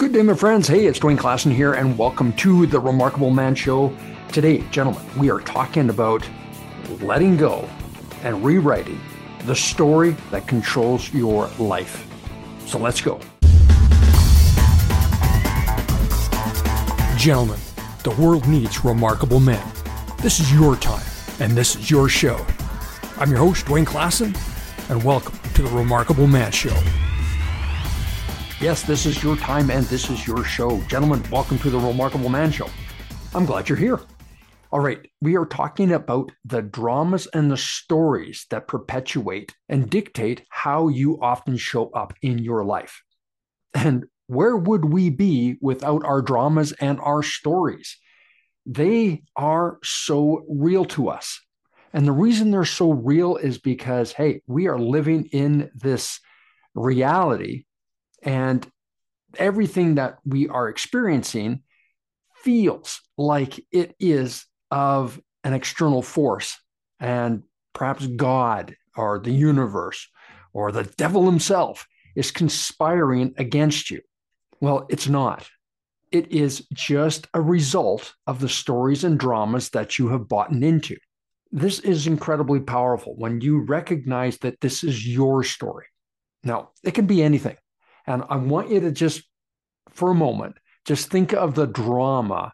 Good day, my friends. Hey, it's Dwayne Klassen here, and welcome to the Remarkable Man Show. Today, gentlemen, we are talking about letting go and rewriting the story that controls your life. So let's go. Gentlemen, the world needs remarkable men. This is your time, and this is your show. I'm your host, Dwayne Klassen, and welcome to the Remarkable Man Show. Yes, this is your time and this is your show. Gentlemen, welcome to the Remarkable Man Show. I'm glad you're here. All right, we are talking about the dramas and the stories that perpetuate and dictate how you often show up in your life. And where would we be without our dramas and our stories? They are so real to us. And the reason they're so real is because, hey, we are living in this reality and everything that we are experiencing feels like it is of an external force and perhaps God or the universe or the devil himself is conspiring against you. Well, it's not. It is just a result of the stories and dramas that you have bought into. This is incredibly powerful when you recognize that this is your story. Now, it can be anything. And I want you to just, for a moment, just think of the drama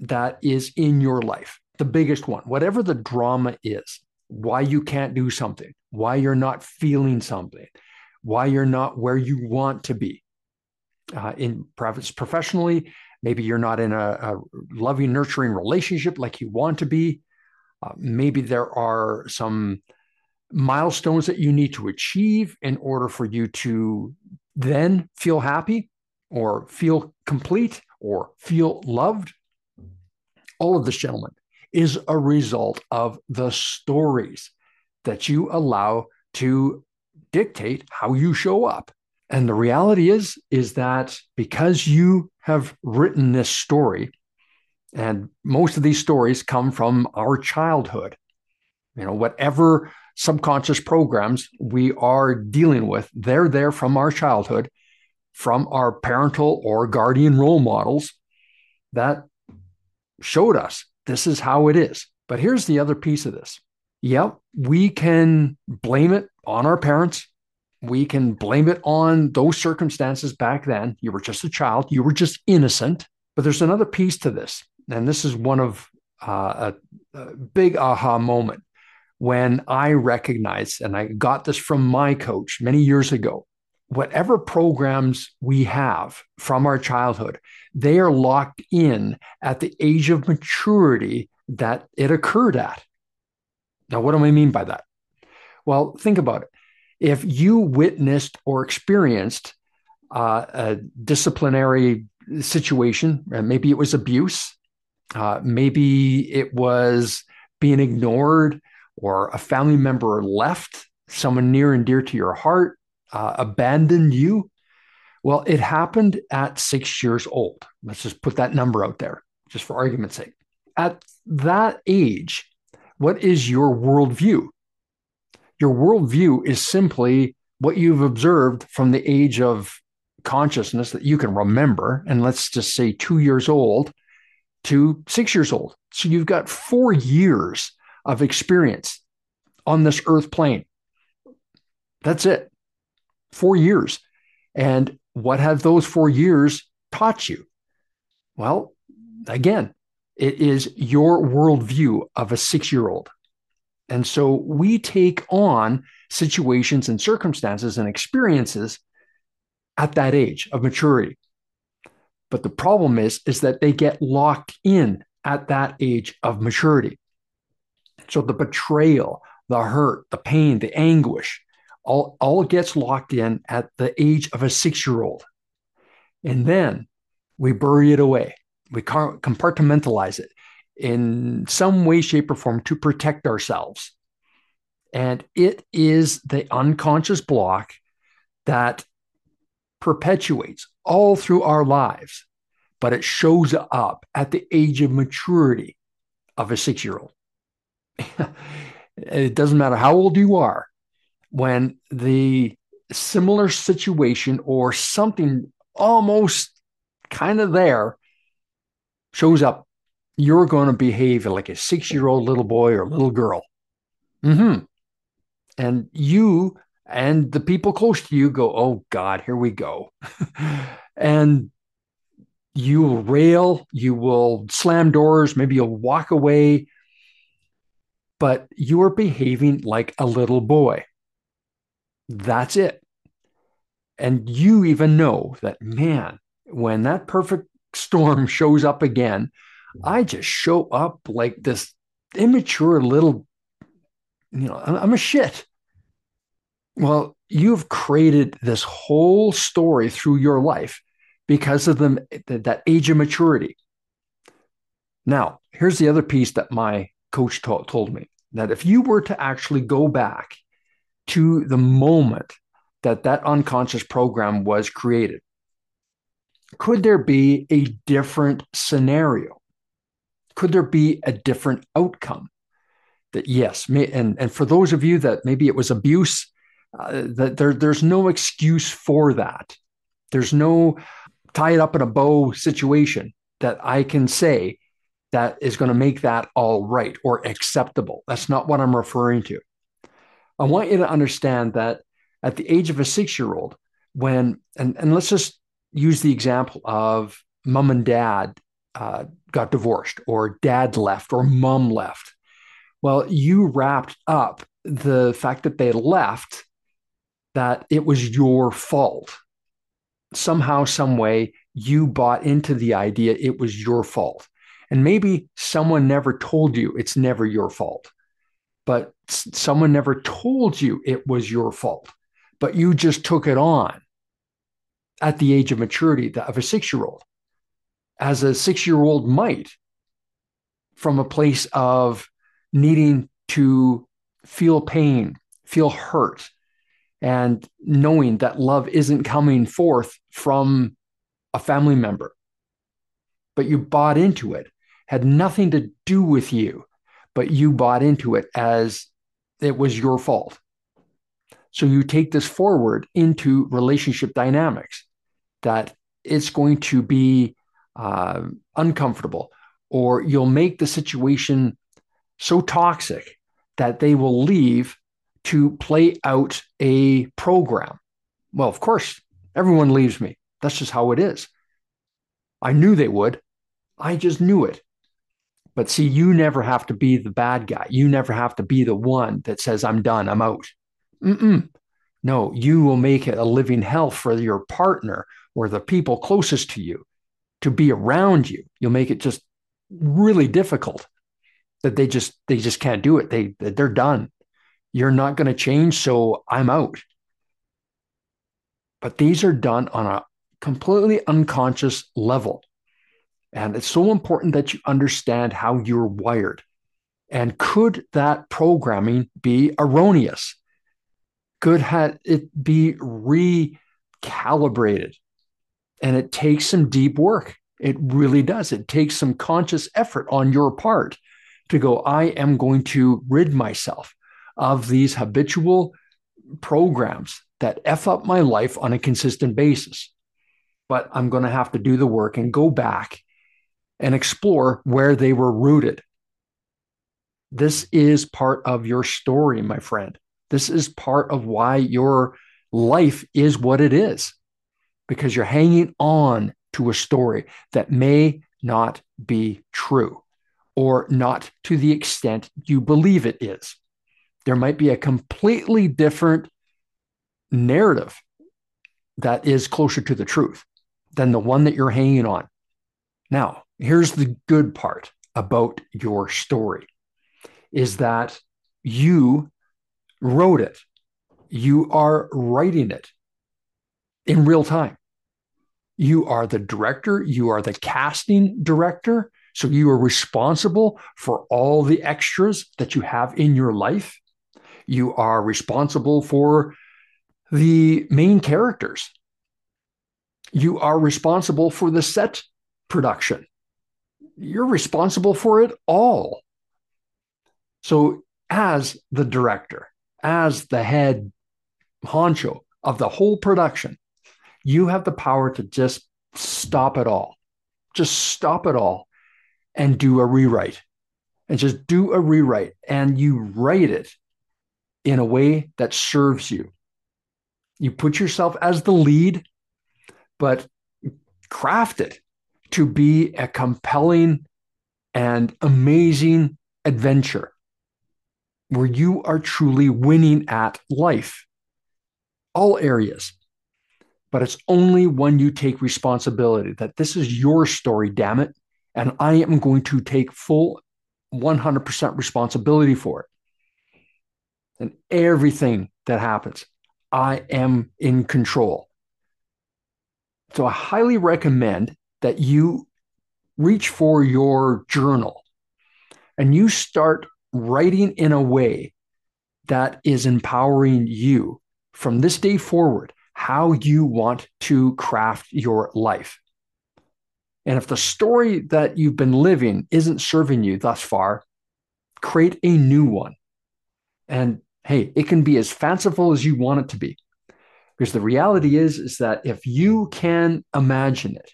that is in your life, the biggest one, whatever the drama is, why you can't do something, why you're not feeling something, why you're not where you want to be. Uh, in perhaps professionally, maybe you're not in a, a, loving, nurturing relationship like you want to be. Uh, maybe there are some milestones that you need to achieve in order for you to then feel happy or feel complete or feel loved. All of this, gentlemen, is a result of the stories that you allow to dictate how you show up. And the reality is, is that because you have written this story, and most of these stories come from our childhood, you know, whatever subconscious programs we are dealing with. They're there from our childhood, from our parental or guardian role models that showed us this is how it is. But here's the other piece of this. Yep, we can blame it on our parents. We can blame it on those circumstances back then. You were just a child, you were just innocent. But there's another piece to this. And this is one of uh, a, a big aha moment when I recognized, and I got this from my coach many years ago, whatever programs we have from our childhood, they are locked in at the age of maturity that it occurred at. Now, what do I mean by that? Well, think about it. If you witnessed or experienced uh, a disciplinary situation, maybe it was abuse, uh, maybe it was being ignored, or a family member left, someone near and dear to your heart uh, abandoned you. Well, it happened at six years old. Let's just put that number out there, just for argument's sake. At that age, what is your worldview? Your worldview is simply what you've observed from the age of consciousness that you can remember. And let's just say two years old to six years old. So you've got four years of experience on this earth plane. That's it. Four years. And what have those four years taught you? Well, again, it is your worldview of a six year old. And so we take on situations and circumstances and experiences at that age of maturity. But the problem is, is that they get locked in at that age of maturity. So the betrayal, the hurt, the pain, the anguish, all, all gets locked in at the age of a six year old. And then we bury it away. We compartmentalize it in some way, shape, or form to protect ourselves. And it is the unconscious block that perpetuates all through our lives, but it shows up at the age of maturity of a six year old. it doesn't matter how old you are, when the similar situation or something almost kind of there shows up, you're going to behave like a six year old little boy or little girl. Mm-hmm. And you and the people close to you go, oh God, here we go. and you will rail, you will slam doors, maybe you'll walk away, but you are behaving like a little boy. That's it. And you even know that, man, when that perfect storm shows up again, I just show up like this immature little, you know, I'm a shit. Well, you've created this whole story through your life because of the, that age of maturity. Now, here's the other piece that my coach told, told me that if you were to actually go back to the moment that that unconscious program was created, could there be a different scenario? Could there be a different outcome? That yes, may, and and for those of you that maybe it was abuse, uh, that there there's no excuse for that. There's no tie it up in a bow situation that I can say that is going to make that all right or acceptable. That's not what I'm referring to. I want you to understand that at the age of a six year old, when, and, and let's just use the example of mom and dad uh, got divorced, or dad left, or mom left. Well, you wrapped up the fact that they left that it was your fault. Somehow, some way, you bought into the idea it was your fault. And maybe someone never told you it's never your fault, but someone never told you it was your fault, but you just took it on at the age of maturity of a six year old, as a six year old might, from a place of needing to feel pain, feel hurt, and knowing that love isn't coming forth from a family member. But you bought into it, had nothing to do with you, but you bought into it as it was your fault. So you take this forward into relationship dynamics that it's going to be uh, uncomfortable, or you'll make the situation so toxic that they will leave to play out a program. Well, of course, everyone leaves me. That's just how it is. I knew they would. I just knew it. But see, you never have to be the bad guy. You never have to be the one that says, I'm done, I'm out. Mm-mm. No, you will make it a living hell for your partner or the people closest to you to be around you. You'll make it just really difficult that they just they just can't do it. They they're done. You're not going to change, so I'm out. But these are done on a completely unconscious level. And it's so important that you understand how you're wired. And could that programming be erroneous? Could it be recalibrated? And it takes some deep work. It really does. It takes some conscious effort on your part to go, I am going to rid myself of these habitual programs that F up my life on a consistent basis. But I'm going to have to do the work and go back and explore where they were rooted. This is part of your story, my friend. This is part of why your life is what it is, because you're hanging on to a story that may not be true or not to the extent you believe it is. There might be a completely different narrative that is closer to the truth than the one that you're hanging on. Now, here's the good part about your story is that you wrote it. You are writing it in real time. You are the director, you are the casting director. So you are responsible for all the extras that you have in your life. You are responsible for the main characters. You are responsible for the set production. You're responsible for it all. So, as the director, as the head honcho of the whole production, you have the power to just stop it all. Just stop it all and do a rewrite. And just do a rewrite and you write it in a way that serves you. You put yourself as the lead, but craft it to be a compelling and amazing adventure where you are truly winning at life, all areas. But it's only when you take responsibility that this is your story, damn it. And I am going to take full 100% responsibility for it. And everything that happens, I am in control. So I highly recommend that you reach for your journal and you start writing in a way that is empowering you from this day forward how you want to craft your life. And if the story that you've been living isn't serving you thus far, create a new one. And hey, it can be as fanciful as you want it to be. Because the reality is, is that if you can imagine it,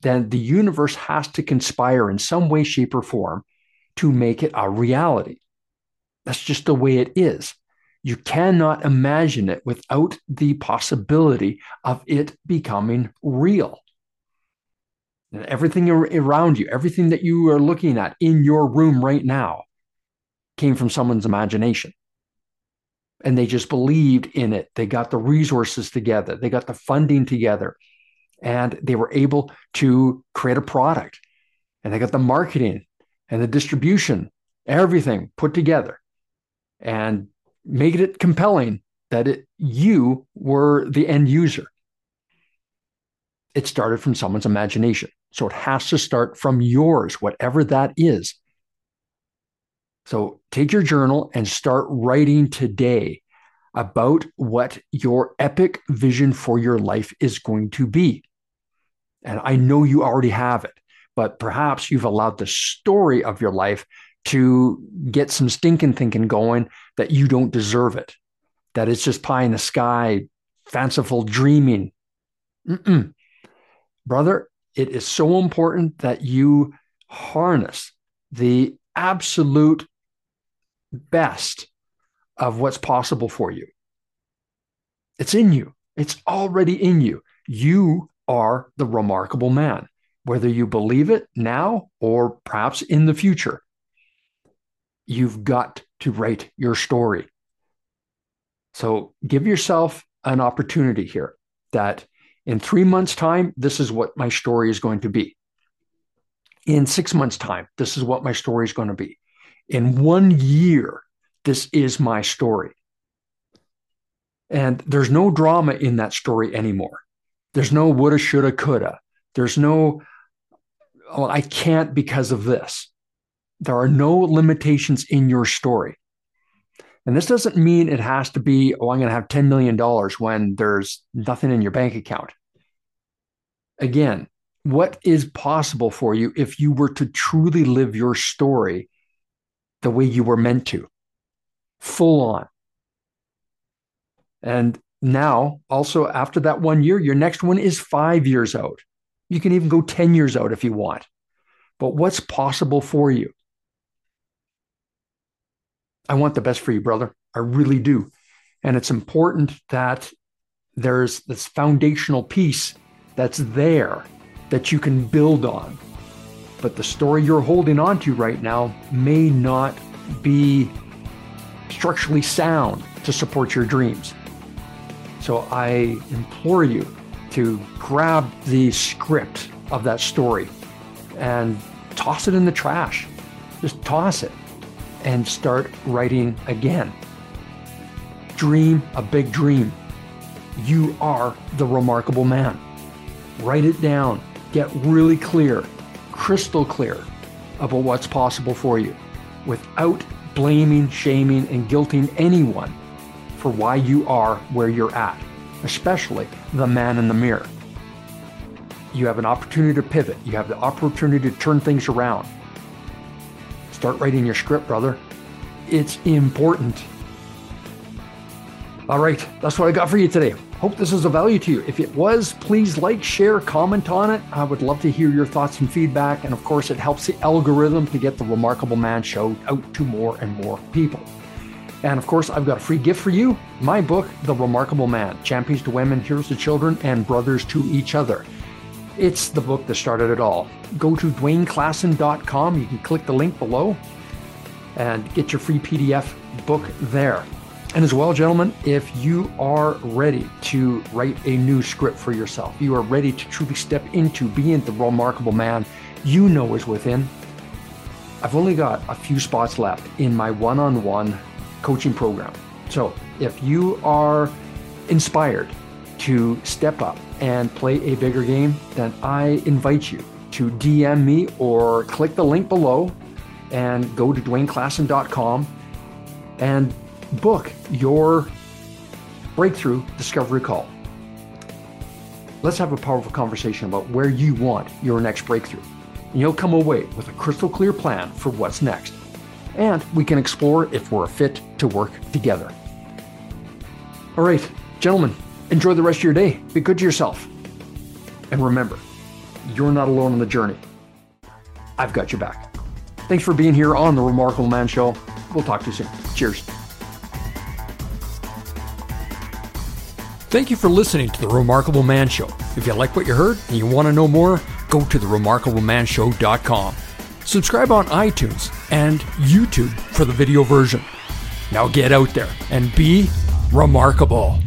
then the universe has to conspire in some way, shape, or form to make it a reality. That's just the way it is. You cannot imagine it without the possibility of it becoming real. And everything around you, everything that you are looking at in your room right now, came from someone's imagination. And they just believed in it. They got the resources together, they got the funding together, and they were able to create a product. And they got the marketing and the distribution, everything put together and made it compelling that it, you were the end user. It started from someone's imagination. So it has to start from yours, whatever that is. So take your journal and start writing today about what your epic vision for your life is going to be. And I know you already have it, but perhaps you've allowed the story of your life to get some stinking thinking going that you don't deserve it, that it's just pie in the sky, fanciful dreaming. Mm-mm. Brother, it is so important that you harness the absolute best of what's possible for you. It's in you, it's already in you. You are the remarkable man, whether you believe it now or perhaps in the future. You've got to write your story. So give yourself an opportunity here that in three months' time, this is what my story is going to be. In six months' time, this is what my story is going to be. In one year, this is my story. And there's no drama in that story anymore. There's no woulda, shoulda, coulda. There's no, oh, I can't because of this. There are no limitations in your story. And this doesn't mean it has to be, oh, I'm going to have $10 million when there's nothing in your bank account. Again, what is possible for you if you were to truly live your story the way you were meant to, full on? And now, also after that one year, your next one is five years out. You can even go 10 years out if you want. But what's possible for you? I want the best for you, brother. I really do. And it's important that there's this foundational piece that's there that you can build on. But the story you're holding on to right now may not be structurally sound to support your dreams. So I implore you to grab the script of that story and toss it in the trash. Just toss it and start writing again. Dream a big dream. You are the remarkable man. Write it down. Get really clear, crystal clear about what's possible for you without blaming, shaming, and guilting anyone for why you are where you're at, especially the man in the mirror. You have an opportunity to pivot. You have the opportunity to turn things around. Start writing your script, brother. It's important. All right, that's what I got for you today. Hope this is of value to you. If it was, please like, share, comment on it. I would love to hear your thoughts and feedback. And of course, it helps the algorithm to get the Remarkable Man show out to more and more people. And of course, I've got a free gift for you my book, The Remarkable Man Champions to Women, Heroes to Children, and Brothers to Each Other. It's the book that started it all. Go to dwayneklassen.com. You can click the link below and get your free PDF book there. And as well, gentlemen, if you are ready to write a new script for yourself, you are ready to truly step into being the remarkable man you know is within. I've only got a few spots left in my one on one coaching program. So if you are inspired to step up and play a bigger game, then I invite you to DM me or click the link below and go to dwayneklassen.com and book your breakthrough discovery call. Let's have a powerful conversation about where you want your next breakthrough. And you'll come away with a crystal clear plan for what's next. And we can explore if we're a fit to work together. All right, gentlemen, enjoy the rest of your day. Be good to yourself. And remember, you're not alone on the journey. I've got your back. Thanks for being here on the Remarkable Man Show. We'll talk to you soon. Cheers. Thank you for listening to The Remarkable Man Show. If you like what you heard and you want to know more, go to theremarkablemanshow.com. Subscribe on iTunes and YouTube for the video version. Now get out there and be remarkable.